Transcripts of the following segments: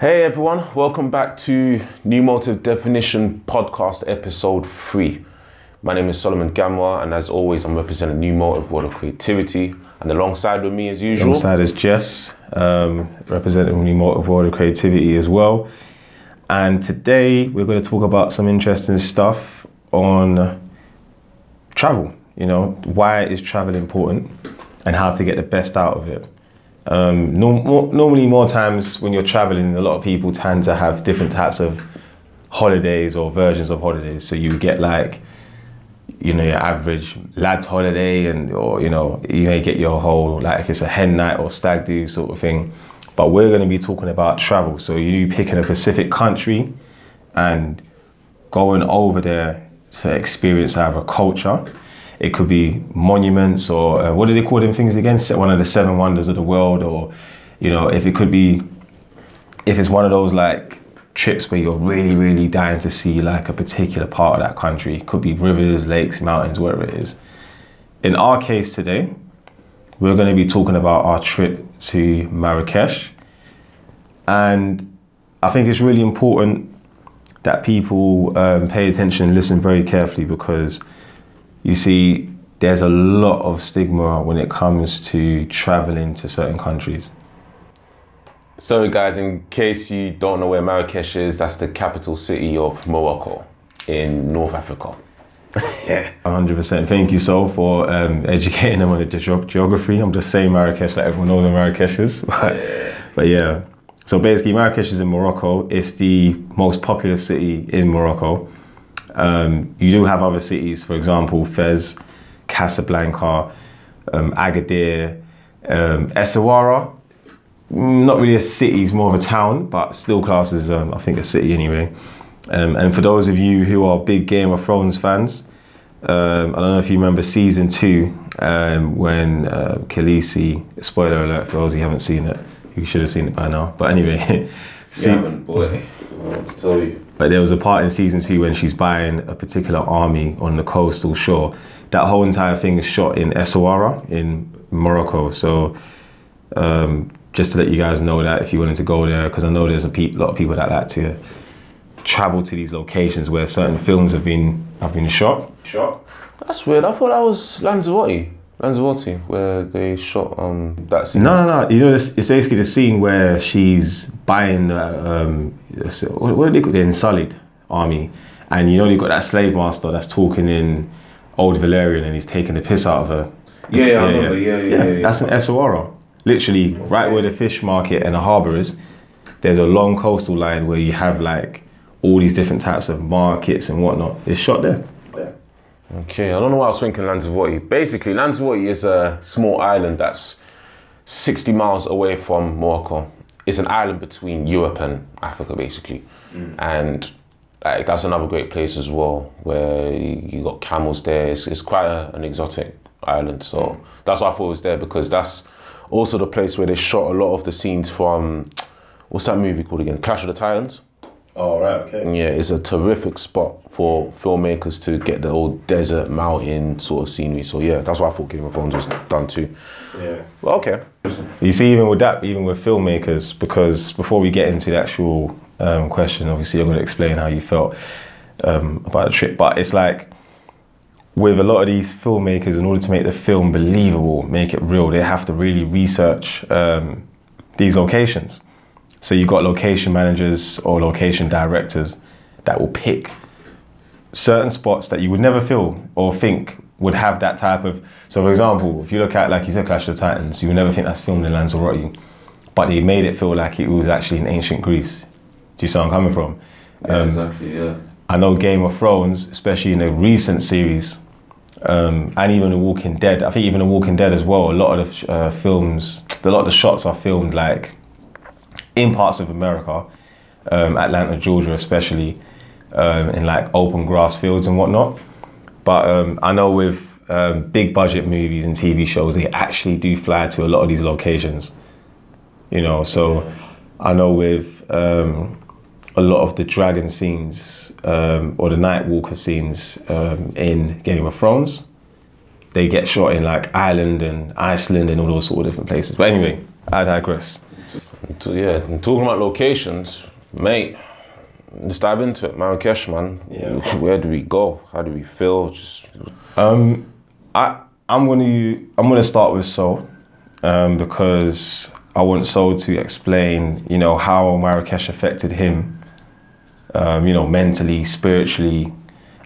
Hey everyone, welcome back to New Motive Definition Podcast Episode 3. My name is Solomon Gamwa, and as always, I'm representing New Motive World of Creativity. And alongside with me, as usual, Alongside is Jess, um, representing New Motive World of Creativity as well. And today we're going to talk about some interesting stuff on travel. You know, why is travel important and how to get the best out of it. Um, norm- more, normally, more times when you're traveling, a lot of people tend to have different types of holidays or versions of holidays. So you get like, you know, your average lads holiday, and or you know, you may get your whole like if it's a hen night or stag do sort of thing. But we're going to be talking about travel. So you picking a specific country and going over there to experience either culture. It could be monuments or uh, what do they call them things again? One of the seven wonders of the world, or you know, if it could be, if it's one of those like trips where you're really, really dying to see like a particular part of that country. It could be rivers, lakes, mountains, wherever it is. In our case today, we're going to be talking about our trip to Marrakesh, and I think it's really important that people um, pay attention and listen very carefully because you see there's a lot of stigma when it comes to traveling to certain countries. So, guys, in case you don't know where Marrakesh is, that's the capital city of Morocco in North Africa. yeah. 100%. Thank you, Sol, for um, educating them on the ge- geography. I'm just saying Marrakesh like everyone knows where Marrakesh is. But, but yeah. So basically, Marrakesh is in Morocco. It's the most popular city in Morocco. Um, you do have other cities, for example, Fez, Casablanca, um, Agadir, um, Essaouira. Not really a city, it's more of a town, but still classes, um, I think, a city anyway. Um, and for those of you who are big Game of Thrones fans, um, I don't know if you remember season two um, when uh, Khaleesi, spoiler alert for those who haven't seen it, you should have seen it by now. But anyway, see- boy. I'll tell you. But there was a part in season two when she's buying a particular army on the coastal shore. That whole entire thing is shot in Essaouira in Morocco. So um, just to let you guys know that if you wanted to go there, because I know there's a pe- lot of people that like to travel to these locations where certain films have been have been shot. Shot? That's weird. I thought that was Lanzarote. Lanzarote, where they shot um, that scene. No, no, no. You know, it's, it's basically the scene where she's buying, uh, um, what, what do they call the Unsullied army, and you know you've got that slave master that's talking in Old Valyrian, and he's taking the piss out of her. Yeah, yeah, I remember. Yeah, yeah, yeah. yeah. That's an Essaouira. Literally, right where the fish market and the harbour is, there's a long coastal line where you have like all these different types of markets and whatnot. It's shot there. Okay, I don't know why I was thinking Lanzarote. Basically, Lanzarote is a small island that's 60 miles away from Morocco. It's an island between Europe and Africa, basically. Mm. And like, that's another great place as well, where you you got camels there. It's, it's quite a, an exotic island. So that's why I thought it was there, because that's also the place where they shot a lot of the scenes from, what's that movie called again? Clash of the Titans? Oh, right, okay. Yeah, it's a terrific spot for filmmakers to get the old desert, mountain sort of scenery. So yeah, that's why I thought Game of Thrones was done too. Yeah. Well, okay. You see, even with that, even with filmmakers, because before we get into the actual um, question, obviously, I'm going to explain how you felt um, about the trip. But it's like with a lot of these filmmakers, in order to make the film believable, make it real, they have to really research um, these locations. So you've got location managers or location directors that will pick certain spots that you would never feel or think would have that type of. So, for example, if you look at, like you said, Clash of the Titans, you would never think that's filmed in Lanzarote, but they made it feel like it was actually in ancient Greece. Do you see where I'm coming from? Um, exactly. Yeah. I know Game of Thrones, especially in the recent series, um, and even The Walking Dead. I think even The Walking Dead as well. A lot of the uh, films, a lot of the shots are filmed like in parts of America, um, Atlanta, Georgia, especially um, in like open grass fields and whatnot. But um, I know with um, big budget movies and TV shows, they actually do fly to a lot of these locations. You know, so I know with um, a lot of the dragon scenes um, or the Night Walker scenes um, in Game of Thrones, they get shot in like Ireland and Iceland and all those sort of different places. But anyway, I digress. To- yeah, and talking about locations, mate. Let's dive into it, Marrakesh, man. Yeah. Where do we go? How do we feel? Just Um, I I'm gonna I'm gonna start with Soul, um, because I want Soul to explain, you know, how Marrakesh affected him, um, you know, mentally, spiritually,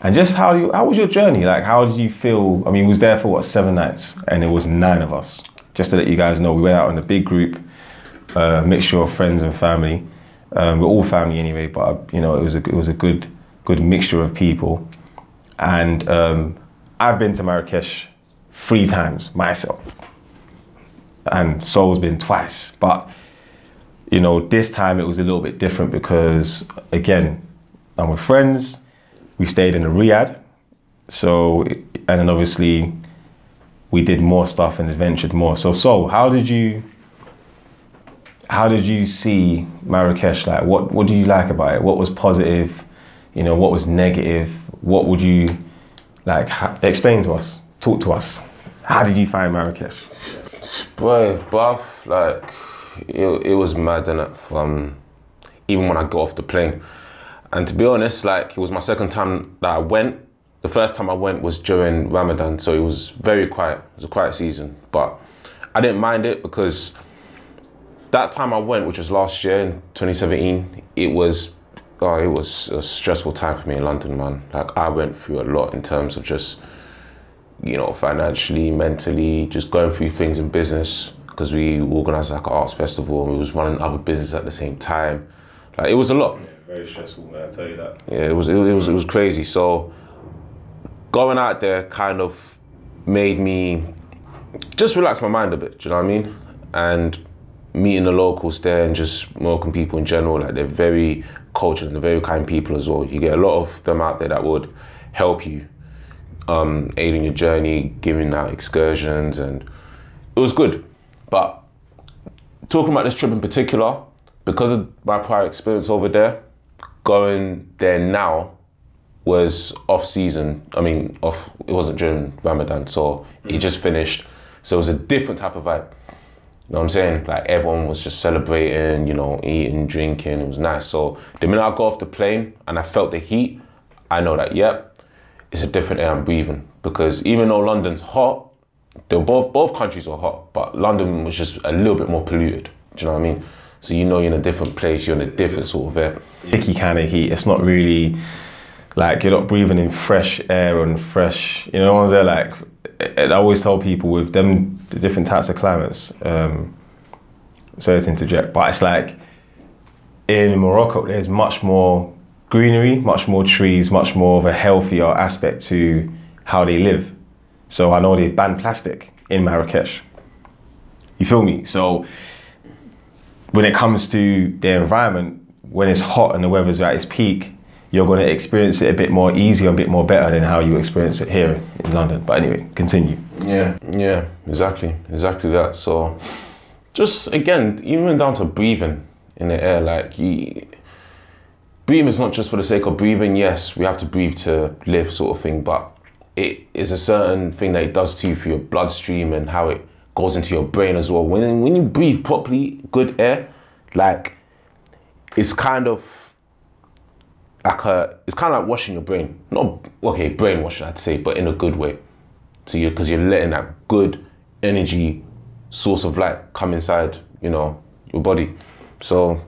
and just how you how was your journey? Like, how did you feel? I mean, we was there for what seven nights, and it was nine of us. Just to let you guys know, we went out in a big group, uh, mixture of friends and family. Um, we're all family anyway, but you know, it was a it was a good good mixture of people, and um, I've been to Marrakesh three times myself, and Soul's been twice. But you know, this time it was a little bit different because again, I'm with friends. We stayed in the riad, so and then obviously we did more stuff and adventured more. So, Soul, how did you? How did you see Marrakesh? Like, what what do you like about it? What was positive? You know, what was negative? What would you like? Ha- explain to us. Talk to us. How did you find Marrakesh? Boy, bruv, like it, it was mad innit, from even when I got off the plane. And to be honest, like it was my second time that I went. The first time I went was during Ramadan, so it was very quiet. It was a quiet season, but I didn't mind it because that time I went, which was last year in 2017, it was oh, it was a stressful time for me in London, man. Like I went through a lot in terms of just you know, financially, mentally, just going through things in business because we organised like an arts festival and we was running other business at the same time. Like it was a lot. Very stressful, man. I tell you that. Yeah, it was it, was it was crazy. So going out there kind of made me just relax my mind a bit. Do you know what I mean? And meeting the locals there and just Moroccan people in general, like they're very cultured and they're very kind people as well. You get a lot of them out there that would help you, um, your journey, giving out excursions, and it was good. But talking about this trip in particular, because of my prior experience over there, going there now was off season. I mean, off. It wasn't during Ramadan, so it just finished. So it was a different type of vibe. You know what I'm saying? Like everyone was just celebrating, you know, eating, drinking. It was nice. So the minute I got off the plane and I felt the heat, I know that yep, it's a different air I'm breathing. Because even though London's hot, were both both countries were hot, but London was just a little bit more polluted. Do you know what I mean? So you know you're in a different place, you're in a different sort of air. icky kind of heat. It's not really like you're not breathing in fresh air and fresh. You know, ones there like I I always tell people with them the different types of climates. Um, sorry to interject, but it's like in Morocco, there's much more greenery, much more trees, much more of a healthier aspect to how they live. So I know they've banned plastic in Marrakesh. You feel me? So when it comes to the environment, when it's hot and the weather's at its peak, you're going to experience it a bit more easier, a bit more better than how you experience it here in London. But anyway, continue. Yeah, yeah, exactly, exactly that. So, just again, even down to breathing in the air, like you, breathing is not just for the sake of breathing. Yes, we have to breathe to live, sort of thing, but it is a certain thing that it does to you for your bloodstream and how it goes into your brain as well. When when you breathe properly, good air, like it's kind of like a, it's kind of like washing your brain. Not okay, brainwashing, I'd say, but in a good way to you because you're letting that good energy source of light come inside, you know, your body. So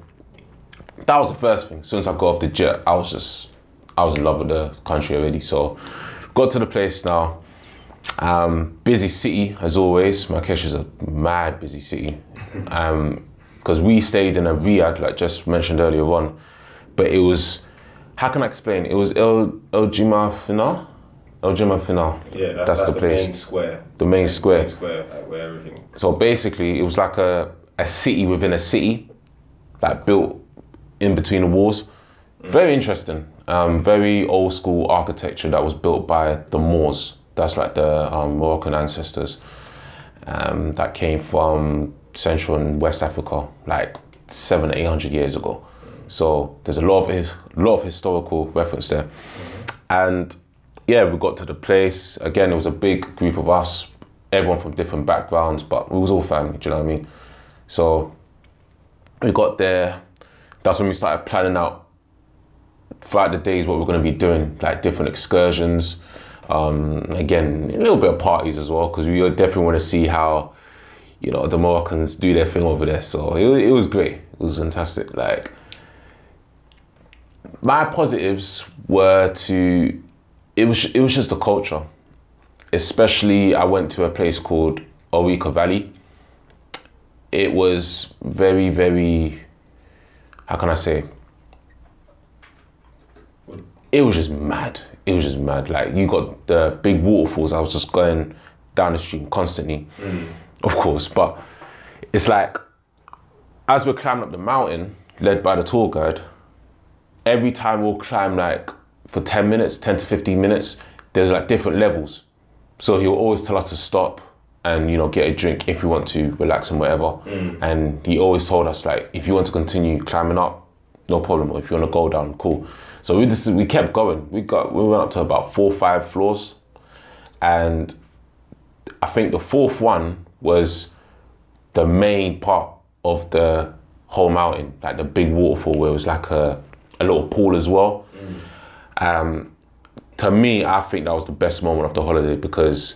that was the first thing. As soon as I got off the jet, I was just I was in love with the country already. So got to the place now. Um, busy city as always. Marrakesh is a mad busy city. Um, because we stayed in a riad, like just mentioned earlier on, but it was how can I explain? It was El El Jemaa el-Fnaa. El Jemaa el-Fnaa. Yeah, that's, the place. main square. The main square. square, like where everything. So basically, it was like a, a city within a city, like built in between the walls. Very interesting. Um, very old school architecture that was built by the Moors. That's like the um, Moroccan ancestors um, that came from Central and West Africa, like seven, eight hundred years ago. So there's a lot of his, lot of historical reference there. And yeah, we got to the place. Again, it was a big group of us, everyone from different backgrounds, but we was all family. Do you know what I mean? So we got there. That's when we started planning out throughout the days what we're going to be doing, like different excursions. Um, again, a little bit of parties as well, because we definitely want to see how, you know, the Moroccans do their thing over there. So it, it was great. It was fantastic. Like my positives were to, it was it was just the culture. Especially, I went to a place called Ourika Valley. It was very, very, how can I say? It was just mad. It was just mad. Like you got the big waterfalls. I was just going down the stream constantly, mm. of course. But it's like as we're climbing up the mountain, led by the tour guide, every time we'll climb like for 10 minutes, 10 to 15 minutes, there's like different levels. So he'll always tell us to stop and you know get a drink if we want to relax and whatever. Mm. And he always told us like if you want to continue climbing up, no problem. Or if you want to go down, cool. So we just we kept going. We got we went up to about four five floors, and I think the fourth one was the main part of the whole mountain, like the big waterfall where it was like a, a little pool as well. Um, to me, I think that was the best moment of the holiday because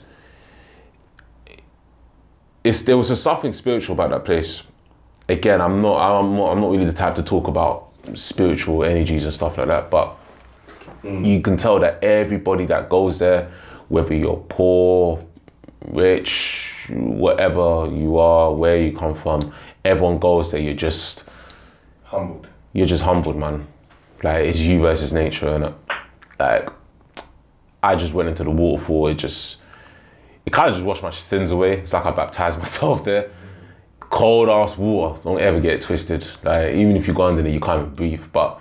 it's there was just something spiritual about that place. Again, I'm not I'm not I'm not really the type to talk about spiritual energies and stuff like that, but you can tell that everybody that goes there, whether you're poor, rich, whatever you are, where you come from, everyone goes there. You're just Humbled. you're just humbled, man. Like it's you versus nature, and like I just went into the waterfall. It just it kind of just washed my sins away. It's like I baptized myself there. Cold ass water. Don't ever get it twisted. Like even if you go under there, you can't even breathe. But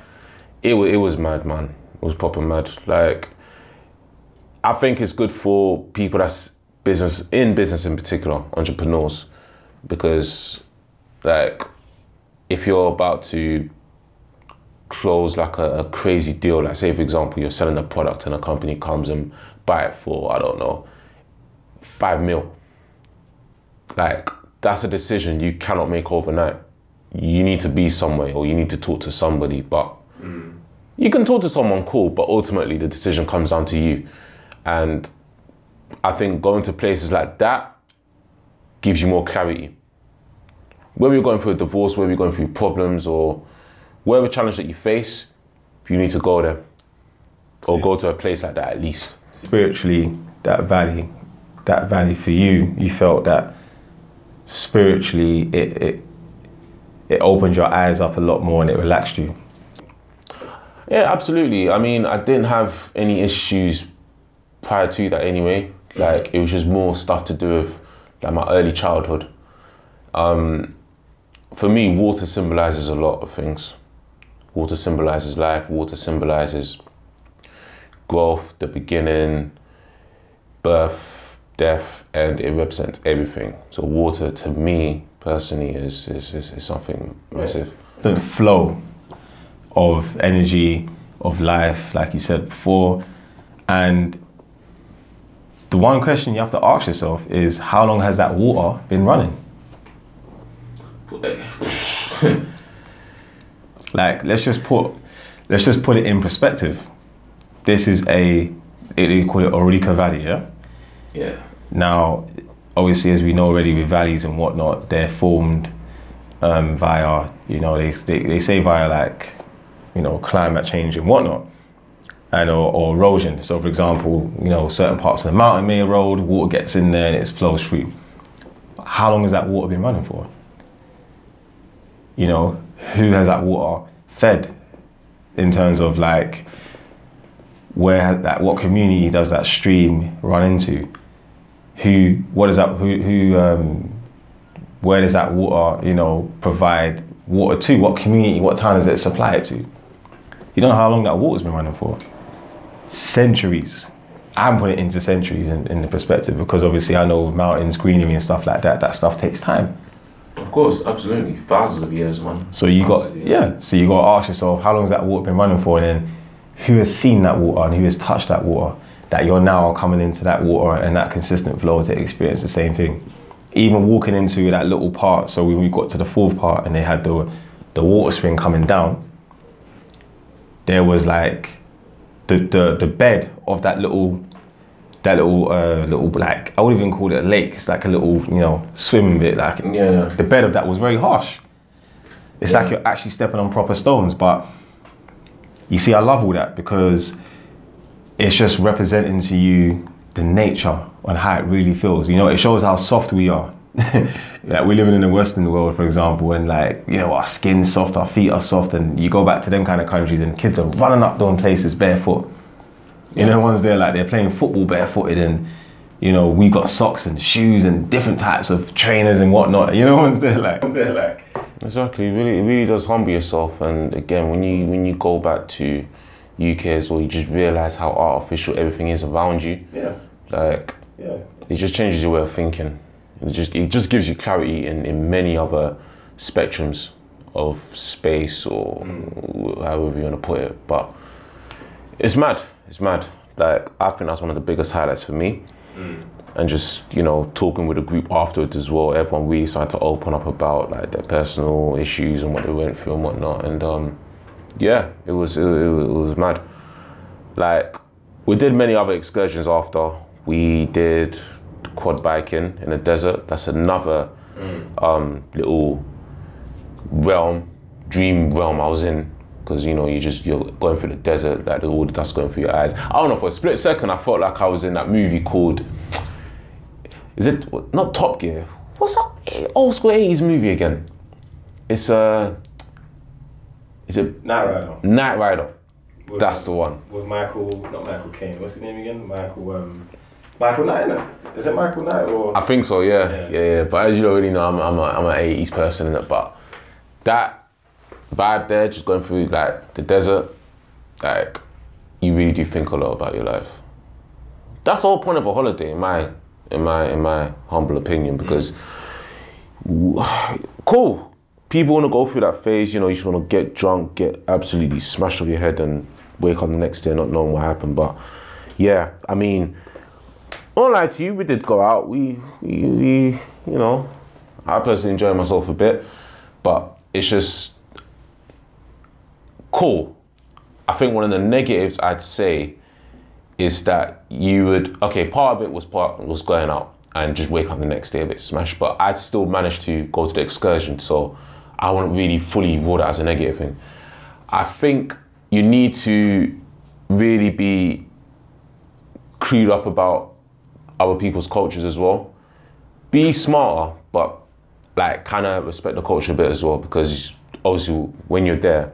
it it was mad, man. It was proper mad. Like I think it's good for people that's business in business in particular, entrepreneurs, because like if you're about to close like a, a crazy deal, like say for example you're selling a product and a company comes and buy it for I don't know five mil. Like that's a decision you cannot make overnight. You need to be somewhere or you need to talk to somebody, but mm. you can talk to someone cool, but ultimately the decision comes down to you. And I think going to places like that gives you more clarity. Whether you're going through a divorce, whether you're going through problems, or whatever challenge that you face, you need to go there or go to a place like that at least. Spiritually, that valley, that valley for you, you felt that spiritually it, it it opened your eyes up a lot more and it relaxed you. Yeah, absolutely. I mean, I didn't have any issues prior to that anyway. Like it was just more stuff to do with like my early childhood. Um, for me, water symbolizes a lot of things. Water symbolizes life. Water symbolizes growth, the beginning, birth, death, and it represents everything. So water, to me personally, is is, is, is something massive. The flow of energy, of life, like you said before. And the one question you have to ask yourself is how long has that water been running? Like let's just put let's just put it in perspective. This is a they call it Ourika Valley, yeah? Yeah. Now, obviously, as we know already with valleys and whatnot, they're formed um, via, you know, they, they, they say via like, you know, climate change and whatnot, and or, or erosion. So, for example, you know, certain parts of the mountain may erode, water gets in there and it flows through. How long has that water been running for? You know, who has that water fed in terms of like where that what community does that stream run into? Who what is that who who um, where does that water you know provide water to? What community? What town does it supply it to? You don't know how long that water's been running for. Centuries. I'm putting it into centuries in, in the perspective because obviously I know mountains, greenery, and stuff like that. That stuff takes time. Of course, absolutely. Thousands of years, man. So you got yeah. So you got to ask yourself, how long has that water been running for, and then who has seen that water and who has touched that water? That you're now coming into that water and that consistent flow to experience the same thing. Even walking into that little part. So when we got to the fourth part and they had the the water spring coming down, there was like the the, the bed of that little that little uh, little like I wouldn't even call it a lake. It's like a little you know swimming bit. Like Yeah. the bed of that was very harsh. It's like you're actually stepping on proper stones. But you see, I love all that because it's just representing to you the nature and how it really feels. You know, it shows how soft we are. like we're living in the Western world, for example, and like you know our skin's soft, our feet are soft, and you go back to them kind of countries, and kids are running up down places barefoot. You know, ones there like they're playing football barefooted, and you know we got socks and shoes and different types of trainers and whatnot. You know, ones there like, ones there like. Exactly. It really, it really does humble yourself. And again, when you when you go back to UK as well, you just realize how artificial everything is around you. Yeah, Like yeah. it just changes your way of thinking. It just it just gives you clarity in, in many other spectrums of space or mm. however you want to put it. But it's mad. It's mad. Like I think that's one of the biggest highlights for me. And just you know talking with the group afterwards as well. Everyone really started to open up about like their personal issues and what they went through and whatnot. And um, yeah, it was it, it was mad. Like we did many other excursions after. We did quad biking in the desert. That's another um, little realm, dream realm I was in. Because you know you just you're going through the desert, like all the dust going through your eyes. I don't know. For a split second, I felt like I was in that movie called. Is it not Top Gear? What's that old school '80s movie again? It's uh. Is it Knight Rider. Knight Rider? With, That's the one. with Michael, not Michael Caine. What's his name again? Michael. Um, Michael Knight. Is it Michael Knight or? I think so, yeah. Yeah. yeah, yeah. But as you don't know, I'm, I'm, a, I'm an 80s person in it. But that vibe there, just going through like the desert, like you really do think a lot about your life. That's the whole point of a holiday, in my in my in my humble opinion, because cool. People want to go through that phase, you know, you just want to get drunk, get absolutely smashed off your head, and wake up the next day not knowing what happened. But yeah, I mean, won't lie to you, we did go out. We, we, we, you know, I personally enjoyed myself a bit, but it's just cool. I think one of the negatives I'd say is that you would okay. Part of it was part was going out and just wake up the next day a bit smashed, but I'd still managed to go to the excursion, so I wouldn't really fully rule that as a negative thing. I think you need to really be clued up about other people's cultures as well. Be smarter, but like kind of respect the culture a bit as well because obviously when you're there,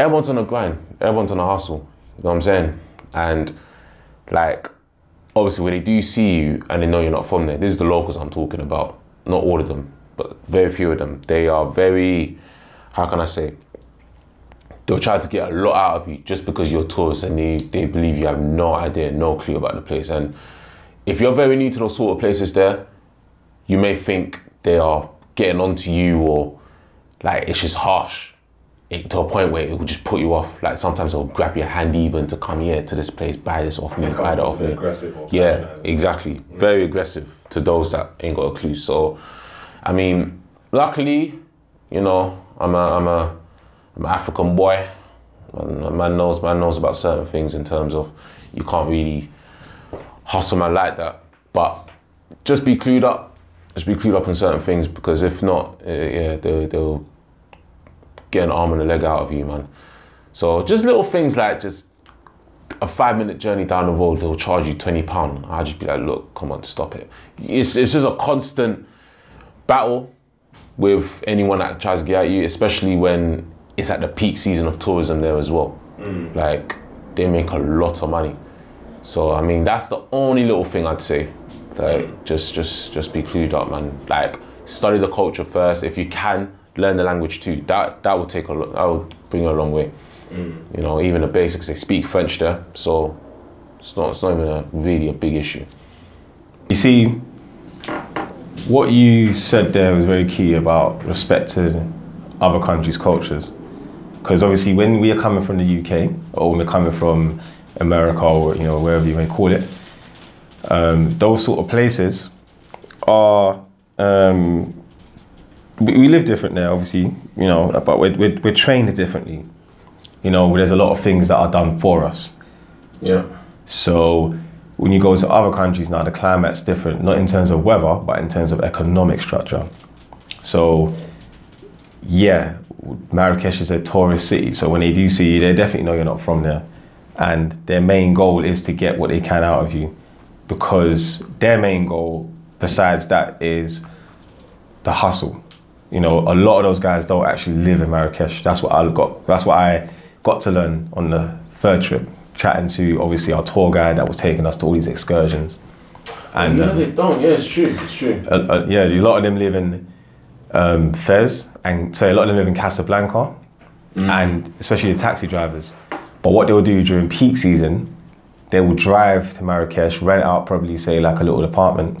everyone's on a grind, everyone's on a hustle. You know what I'm saying? And like obviously when they do see you and they know you're not from there, this is the locals I'm talking about. Not all of them, but very few of them. They are very, how can I say? They'll try to get a lot out of you just because you're tourists and they, they believe you have no idea, no clue about the place. And if you're very new to those sort of places there, you may think they are getting onto you or like it's just harsh it, to a point where it will just put you off. Like sometimes it'll grab your hand even to come here to this place, buy this off me, buy that off me. Yeah, exactly. Very aggressive to those that ain't got a clue. So, I mean, luckily, you know, I'm a, I'm a, I'm an African boy. Man knows, man knows about certain things in terms of you can't really hustle man like that. But just be clued up. Just be clued up on certain things because if not, uh, yeah, they, they'll get an arm and a leg out of you, man. So just little things like just a five minute journey down the road, they'll charge you twenty pound. I'll just be like, look, come on, stop it. It's it's just a constant battle with anyone that tries to get at you, especially when it's at the peak season of tourism there as well. Mm. Like they make a lot of money. So I mean, that's the only little thing I'd say. Like just just just be clued up, man. Like study the culture first. If you can, learn the language too. That that will take a lot. That will bring you a long way. You know, even the basics. They speak French there, so it's not it's not even a really a big issue. You see, what you said there was very key about respecting other countries' cultures. Because obviously, when we are coming from the UK or when we're coming from America or you know wherever you may call it, um, those sort of places are um, we, we live different there, obviously, you know, but we're, we're, we're trained differently. You know, there's a lot of things that are done for us. Yeah. So when you go to other countries now, the climate's different, not in terms of weather, but in terms of economic structure. So, yeah, Marrakesh is a tourist city. So when they do see you, they definitely know you're not from there. And their main goal is to get what they can out of you because their main goal, besides that, is the hustle. You know, a lot of those guys don't actually live in Marrakesh. That's what I got. That's what I got to learn on the third trip, chatting to obviously our tour guide that was taking us to all these excursions. And yeah, um, they don't. Yeah, it's true. It's true. uh, uh, yeah, a lot of them live in um, Fez, and so a lot of them live in Casablanca, and especially the taxi drivers. But what they'll do during peak season, they will drive to Marrakesh, rent out probably say like a little apartment,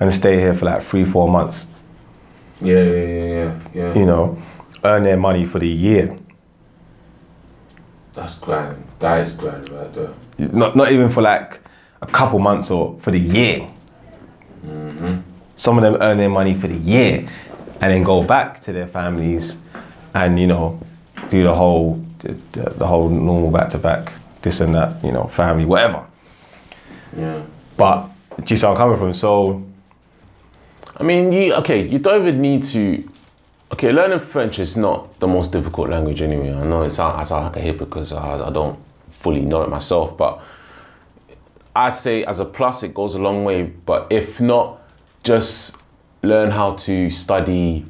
and stay here for like three, four months. Yeah, yeah, yeah, yeah. yeah. You know, earn their money for the year. That's grand. That is grand right there. Not not even for like a couple months or for the year. Mm-hmm. Some of them earn their money for the year, and then go back to their families, and you know, do the whole the, the, the whole normal back to back, this and that, you know, family, whatever. Yeah. But do you see where I'm coming from? So I mean, you okay? You don't even need to. Okay, learning French is not the most difficult language anyway. I know it sounds I sound like a hypocrite because I, I don't fully know it myself, but I'd say as a plus it goes a long way. But if not, just learn how to study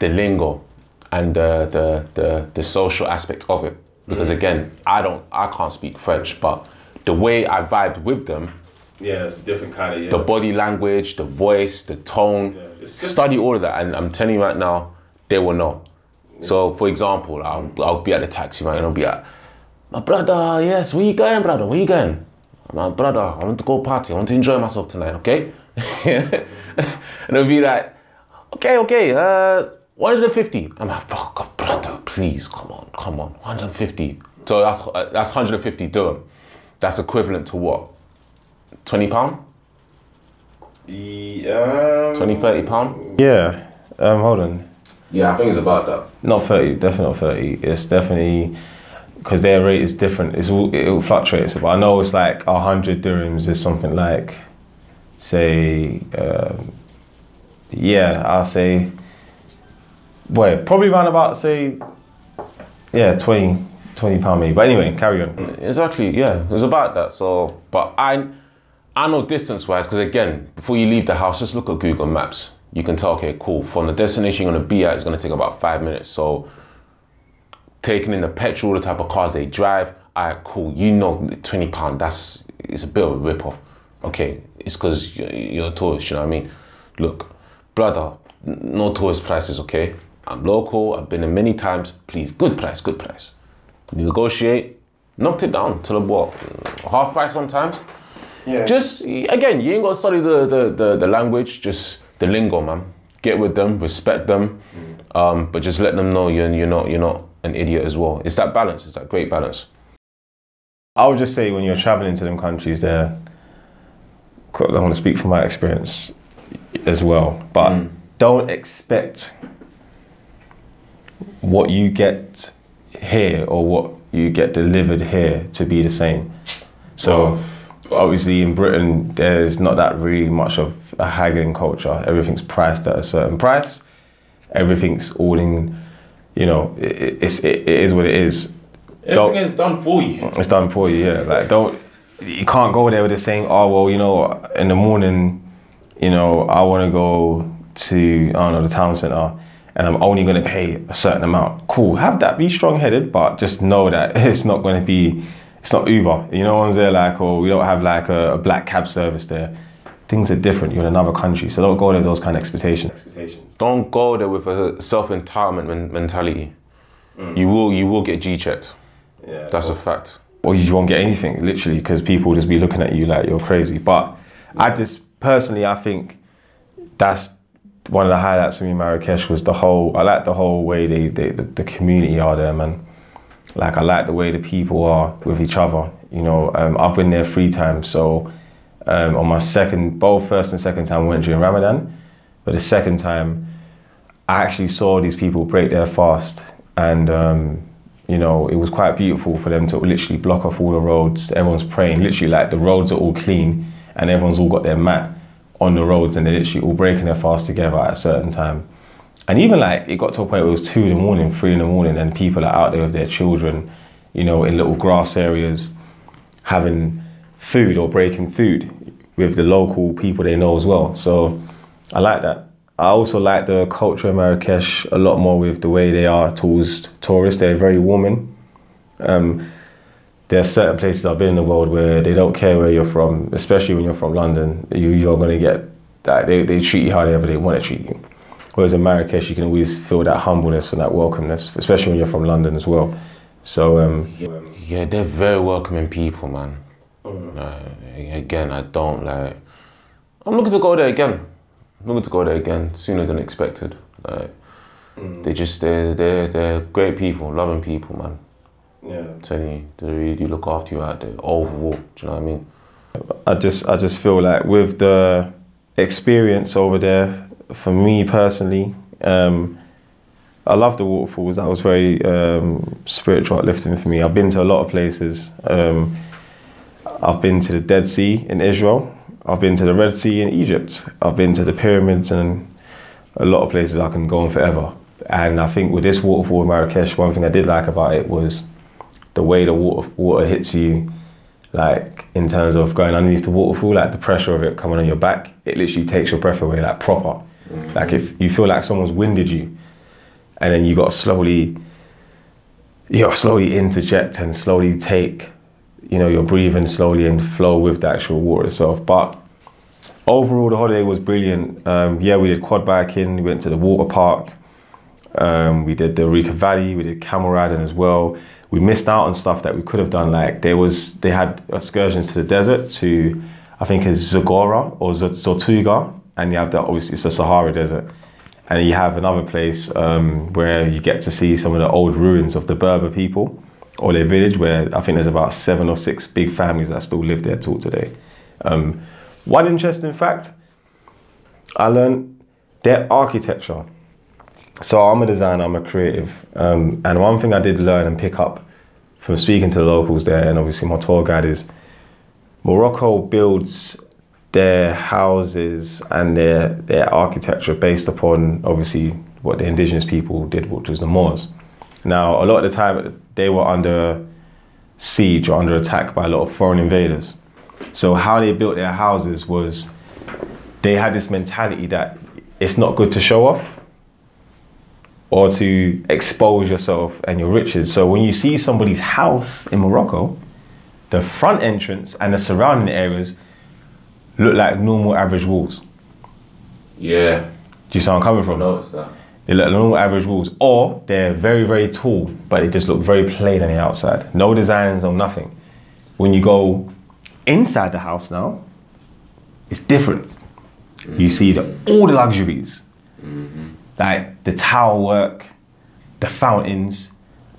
the lingo and the the the, the social aspect of it. Because mm. again, I don't I can't speak French, but the way I vibed with them yeah, it's a different kind of the body language, the voice, the tone. just- study all of that, and I'm telling you right now, they will know. So, for example, I'll, I'll be at the taxi right, and I'll be like, "My brother, yes, where you going, brother? Where you going? My brother, I want to go party. I want to enjoy myself tonight, okay?" and it'll be like, "Okay, okay, uh, 150." I'm like, "Bro, God, brother, please, come on, come on, 150." So that's uh, that's 150 dirham. That's equivalent to what? 20 pound? Yeah. 20, 30 pound? Yeah. Um, hold on. Yeah, I think it's about that. Not 30, definitely not 30. It's definitely because their rate is different. It's all, it will fluctuate. But I know it's like 100 dirhams is something like, say, um, yeah, I'll say, well, probably around about, say, yeah, 20, 20 pound maybe. But anyway, carry on. Exactly, yeah, it was about that. So, but I, I know distance wise, because again, before you leave the house, just look at Google Maps. You can tell, okay, cool. From the destination you're gonna be at, it's gonna take about five minutes. So, taking in the petrol, the type of cars they drive, alright, cool. You know, twenty pound. That's it's a bit of a rip off. Okay, it's because you're, you're a tourist. You know what I mean? Look, brother, no tourist prices. Okay, I'm local. I've been in many times. Please, good price, good price. Negotiate, knocked it down to the what? Half price sometimes. Yeah. Just again, you ain't got to study the, the, the, the language, just the lingo, man. Get with them, respect them, um, but just let them know you're you're not you're not an idiot as well. It's that balance. It's that great balance. I would just say when you're traveling to them countries, there, I want to speak from my experience as well, but don't expect what you get here or what you get delivered here to be the same. So, obviously, in Britain, there's not that really much of a haggling culture. Everything's priced at a certain price. Everything's all in, you know, it, it's it, it is what it is. Don't- is done for you. it's done for you, yeah. Like don't you can't go there with the saying, oh well, you know, in the morning, you know, I wanna go to I don't know, the town centre and I'm only gonna pay a certain amount. Cool, have that, be strong headed, but just know that it's not gonna be it's not Uber. You know, one's there like, or we don't have like a, a black cab service there. Things are different. You're in another country, so don't go there with those kind of expectations. Expectations. Don't go there with a self entitlement men- mentality. Mm. You will you will get G checked. Yeah. That's a fact. or you won't get anything literally because people will just be looking at you like you're crazy. But I just personally, I think that's one of the highlights for me in Marrakesh was the whole. I like the whole way they, they the, the community are there, man. Like I like the way the people are with each other. You know, um, I've been there three times. So um, on my second, both first and second time, I went during Ramadan, but the second time. I actually saw these people break their fast, and um, you know, it was quite beautiful for them to literally block off all the roads. Everyone's praying, literally, like the roads are all clean, and everyone's all got their mat on the roads, and they're literally all breaking their fast together at a certain time. And even like it got to a point where it was two in the morning, three in the morning, and people are out there with their children, you know, in little grass areas, having food or breaking food with the local people they know as well. So I like that. I also like the culture of Marrakesh a lot more with the way they are towards tourists. They're very warming. Um, there are certain places I've been in the world where they don't care where you're from, especially when you're from London. You, you're going to get that. They, they treat you however they want to treat you. Whereas in Marrakesh, you can always feel that humbleness and that welcomeness, especially when you're from London as well. So, um, Yeah, they're very welcoming people, man. Uh, again, I don't like. I'm looking to go there again. I'm looking to go there again sooner than expected. Like, they just they're they're they're great people, loving people, man. yeah. telling you, they really do look after you out there overall. Do you know what I mean? I just I just feel like with the experience over there, for me personally, um, I love the waterfalls. That was very um, spiritual uplifting for me. I've been to a lot of places. Um, I've been to the Dead Sea in Israel. I've been to the Red Sea in Egypt. I've been to the pyramids and a lot of places I can go on forever. And I think with this waterfall in Marrakesh, one thing I did like about it was the way the water water hits you like in terms of going underneath the waterfall, like the pressure of it coming on your back, it literally takes your breath away, like proper. Like if you feel like someone's winded you, and then you got to slowly, you got slowly interject and slowly take, you know, your breathing slowly and flow with the actual water itself. But overall, the holiday was brilliant. Um, yeah, we did quad biking, we went to the water park, um, we did the Rika Valley, we did camel riding as well. We missed out on stuff that we could have done. Like there was, they had excursions to the desert to, I think it's Zagora or Z- Zortuga, and you have that. Obviously, it's the Sahara Desert, and you have another place um, where you get to see some of the old ruins of the Berber people or their village, where I think there's about seven or six big families that still live there till today. Um, one interesting fact I learned their architecture. So I'm a designer, I'm a creative, um, and one thing I did learn and pick up from speaking to the locals there, and obviously my tour guide is Morocco builds their houses and their their architecture based upon obviously what the indigenous people did, which was the Moors. Now, a lot of the time they were under siege or under attack by a lot of foreign invaders. So how they built their houses was they had this mentality that it's not good to show off or to expose yourself and your riches. So when you see somebody's house in Morocco, the front entrance and the surrounding areas look like normal average walls. Yeah, Do you see where I'm coming from? noticed that. They look like normal average walls, or they're very, very tall, but they just look very plain on the outside. No designs, no nothing. When you go inside the house now, it's different. You see the, mm-hmm. all the luxuries, mm-hmm. like the tile work, the fountains,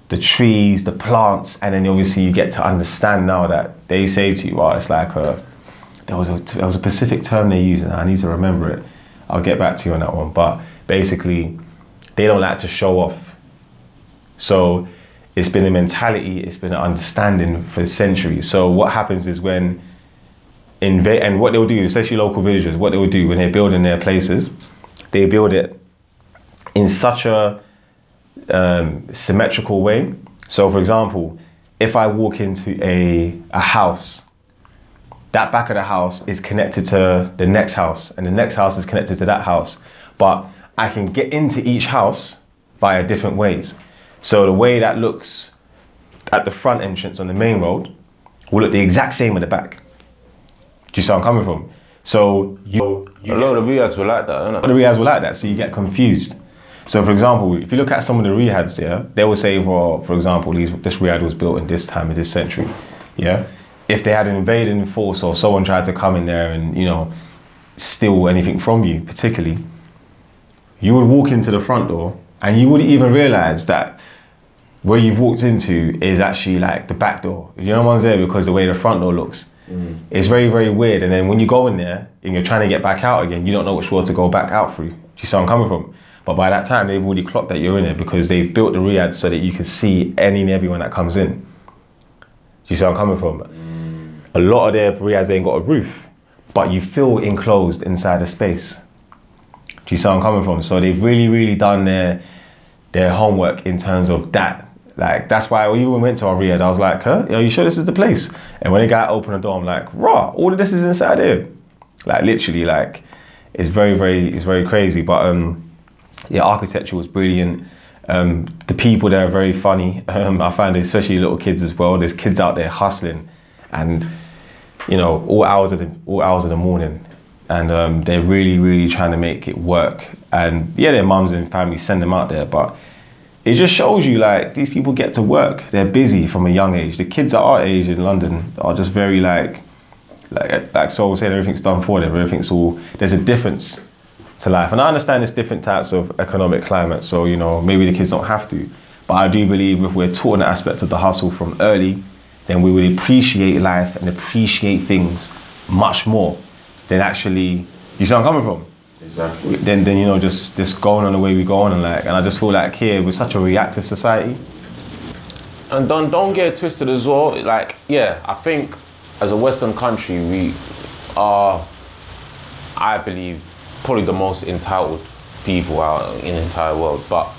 the trees, the plants, and then obviously you get to understand now that they say to you, "Well, it's like a." There was a there was a specific term they use, and I need to remember it. I'll get back to you on that one. But basically, they don't like to show off. So it's been a mentality, it's been an understanding for centuries. So what happens is when invade and what they'll do, especially local villagers, what they will do when they're building their places, they build it in such a um, symmetrical way. So, for example, if I walk into a, a house, that back of the house is connected to the next house, and the next house is connected to that house. But I can get into each house via different ways. So, the way that looks at the front entrance on the main road will look the exact same at the back. Do you see where I'm coming from? So, you, A lot of the riads were like that, innit? the riads were like that, so you get confused. So, for example, if you look at some of the riads here, they will say, well, for example, these, this riad was built in this time of this century. Yeah. If they had an invading force or someone tried to come in there and, you know, steal anything from you, particularly, you would walk into the front door and you wouldn't even realize that where you've walked into is actually like the back door. You know one's there because the way the front door looks. Mm. It's very, very weird. And then when you go in there and you're trying to get back out again, you don't know which door to go back out through. Do you see where I'm coming from? But by that time, they've already clocked that you're in there because they've built the riad so that you can see any and everyone that comes in. Do you see where I'm coming from? Mm. A lot of their riads ain't got a roof, but you feel enclosed inside the space. Do you see where I'm coming from? So they've really, really done their their homework in terms of that. Like that's why when we went to our I was like, huh? Are you sure this is the place? And when the guy opened the door, I'm like, raw, all of this is inside here. Like literally, like it's very, very, it's very crazy. But um yeah, architecture was brilliant. Um, the people there are very funny. Um, I find especially little kids as well. There's kids out there hustling, and you know all hours of the all hours of the morning, and um, they're really really trying to make it work. And yeah, their mums and families send them out there, but it just shows you like these people get to work. They're busy from a young age. The kids at our age in London are just very like like like was saying, everything's done for them. Everything's all there's a difference to life. And I understand there's different types of economic climate, so you know maybe the kids don't have to. But I do believe if we're taught an aspect of the hustle from early, then we would appreciate life and appreciate things much more than actually. You see where I'm coming from? Exactly. Then, then you know, just just going on the way we go on and like, and I just feel like here we're such a reactive society. And don't don't get it twisted as well. Like, yeah, I think as a Western country, we are, I believe, probably the most entitled people out in the entire world. But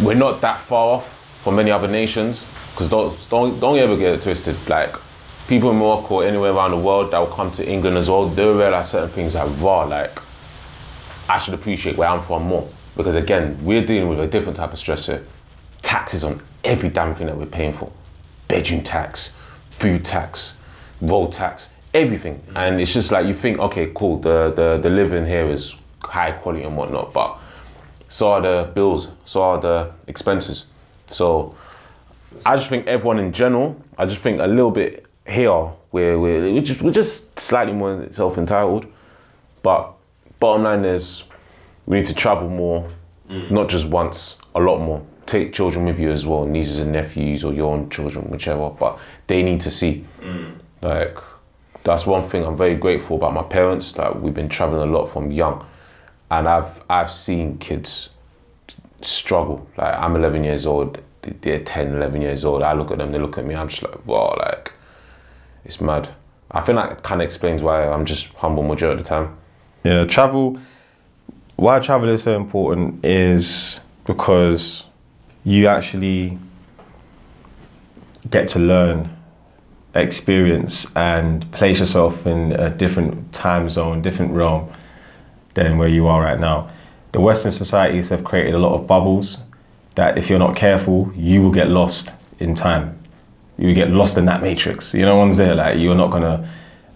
we're not that far off from many other nations. Because don't, don't don't ever get it twisted. Like people in Morocco, or anywhere around the world that will come to England as well, they'll realize certain things like raw. Like I should appreciate where I'm from more. Because again, we're dealing with a different type of stress here. Taxes on every damn thing that we're paying for. Bedroom tax, food tax, road tax, everything. And it's just like you think, okay, cool, the, the, the living here is high quality and whatnot, but so are the bills, so are the expenses. So I just think everyone in general, I just think a little bit here, we're, we're, we're, just, we're just slightly more self entitled. But bottom line is, we need to travel more, mm. not just once, a lot more. Take children with you as well, nieces and nephews, or your own children, whichever. But they need to see. Mm. Like, that's one thing I'm very grateful about my parents. Like, we've been traveling a lot from young, and I've I've seen kids struggle. Like, I'm 11 years old, they're 10, 11 years old. I look at them, they look at me. I'm just like, wow, like, it's mad. I think that kind of explains why I'm just humble majority of the time. Yeah, travel. Why travel is so important is because you actually get to learn, experience, and place yourself in a different time zone, different realm than where you are right now. The Western societies have created a lot of bubbles that, if you're not careful, you will get lost in time. You will get lost in that matrix. You know, one's there like you're not gonna,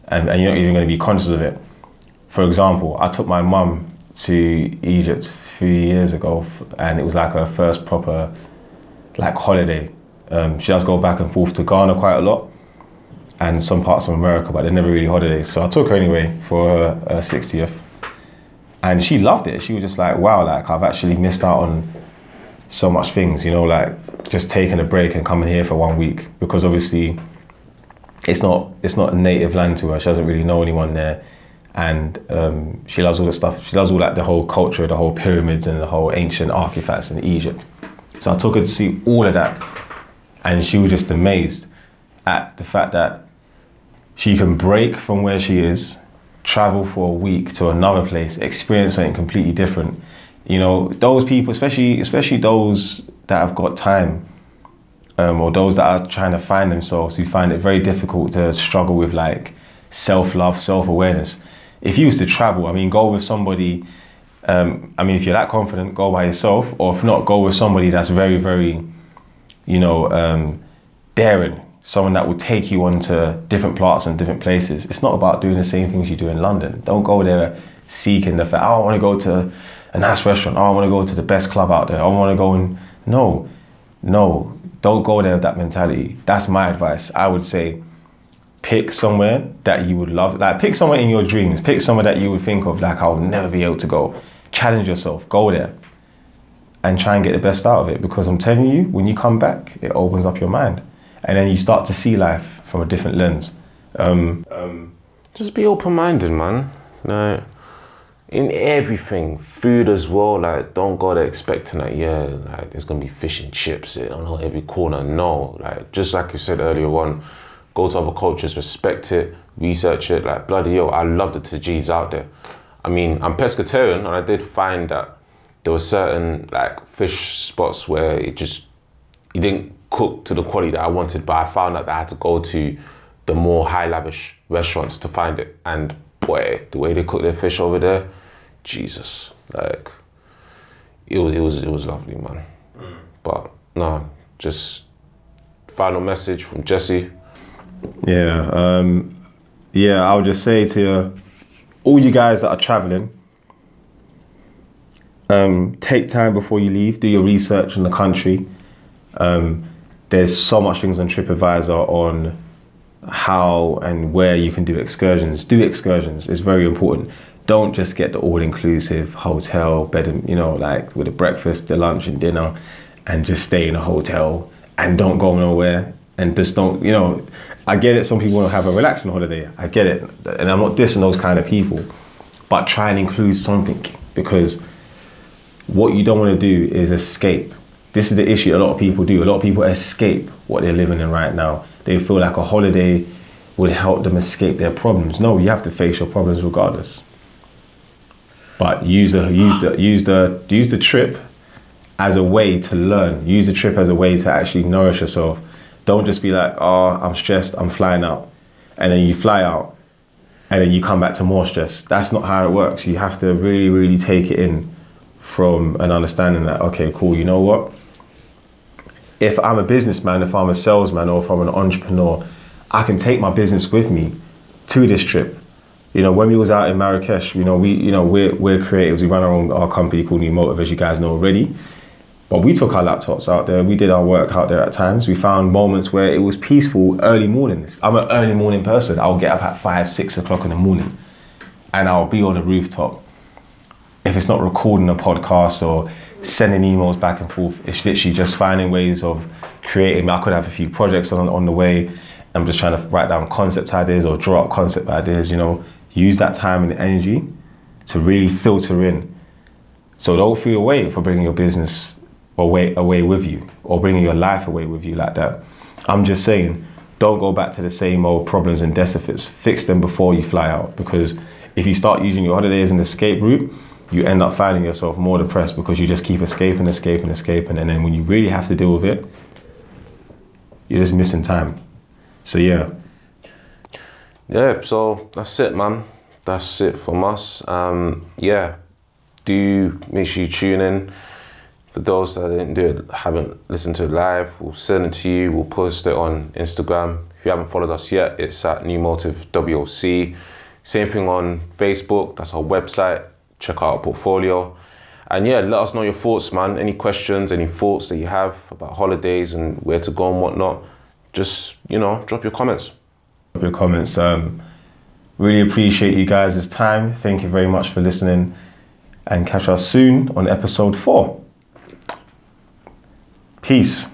and, and you're not even gonna be conscious of it. For example, I took my mum to Egypt a few years ago, and it was like her first proper like holiday. Um, she does go back and forth to Ghana quite a lot, and some parts of America, but they're never really holidays. So I took her anyway for her, her 60th, and she loved it. She was just like, "Wow, like I've actually missed out on so much things," you know, like just taking a break and coming here for one week because obviously it's not it's not a native land to her. She doesn't really know anyone there and um, she loves all the stuff. She loves all like the whole culture, the whole pyramids, and the whole ancient artifacts in Egypt. So I took her to see all of that, and she was just amazed at the fact that she can break from where she is, travel for a week to another place, experience something completely different. You know, those people, especially especially those that have got time, um, or those that are trying to find themselves, who find it very difficult to struggle with like self love, self awareness if you was to travel, I mean, go with somebody. Um, I mean, if you're that confident, go by yourself, or if not, go with somebody that's very, very, you know, um, daring. Someone that will take you onto different parts and different places. It's not about doing the same things you do in London. Don't go there seeking the fact. Oh, I want to go to a nice restaurant. Oh, I want to go to the best club out there. I want to go and no, no, don't go there with that mentality. That's my advice. I would say pick somewhere that you would love. Like pick somewhere in your dreams. Pick somewhere that you would think of like I'll never be able to go. Challenge yourself. Go there. And try and get the best out of it. Because I'm telling you, when you come back, it opens up your mind. And then you start to see life from a different lens. Um, um, Just be open minded, man. No, in everything, food as well. Like, don't go there expecting that, yeah, like there's gonna be fish and chips on every corner. No, like just like you said earlier on, go to other cultures, respect it, research it. Like bloody yo, I love the tajis out there. I mean, I'm pescatarian, and I did find that there were certain like fish spots where it just you didn't cook to the quality that I wanted, but I found out that I had to go to the more high lavish restaurants to find it. And boy, the way they cook their fish over there, Jesus, like it was it was it was lovely, man. But no, just final message from Jesse. Yeah, um, yeah. I would just say to all you guys that are traveling, um, take time before you leave. Do your research in the country. Um, there's so much things on TripAdvisor on how and where you can do excursions. Do excursions. It's very important. Don't just get the all-inclusive hotel bed, and, you know, like with the breakfast, the lunch, and dinner, and just stay in a hotel and don't go nowhere and just don't, you know. I get it. Some people want to have a relaxing holiday. I get it, and I'm not dissing those kind of people, but try and include something because what you don't want to do is escape. This is the issue a lot of people do. A lot of people escape what they're living in right now. They feel like a holiday would help them escape their problems. No, you have to face your problems regardless. But use the use the use the use the trip as a way to learn. Use the trip as a way to actually nourish yourself. Don't just be like, oh, I'm stressed, I'm flying out. And then you fly out and then you come back to more stress. That's not how it works. You have to really, really take it in from an understanding that, okay, cool, you know what? If I'm a businessman, if I'm a salesman, or if I'm an entrepreneur, I can take my business with me to this trip. You know, when we was out in Marrakesh, you know, we, you know, we're, we're creatives. We run our own our company called New Motive, as you guys know already. But we took our laptops out there. We did our work out there at times. We found moments where it was peaceful early mornings. I'm an early morning person. I'll get up at five, six o'clock in the morning, and I'll be on the rooftop if it's not recording a podcast or sending emails back and forth, it's literally just finding ways of creating. I could have a few projects on, on the way. I'm just trying to write down concept ideas or draw up concept ideas, you know, use that time and energy to really filter in. So don't feel away for bringing your business away, away with you or bringing your life away with you like that. I'm just saying, don't go back to the same old problems and deficits. Fix them before you fly out because if you start using your holidays as an escape route, you end up finding yourself more depressed because you just keep escaping, escaping, escaping, and then when you really have to deal with it, you're just missing time. So yeah. Yeah, so that's it, man. That's it from us. Um, yeah, do make sure you tune in. For those that didn't do it, haven't listened to it live, we'll send it to you. We'll post it on Instagram. If you haven't followed us yet, it's at New Motive WOC. Same thing on Facebook. That's our website check out our portfolio. And yeah, let us know your thoughts, man. Any questions, any thoughts that you have about holidays and where to go and whatnot, just, you know, drop your comments. Drop your comments. Um, really appreciate you guys' time. Thank you very much for listening and catch us soon on episode four. Peace.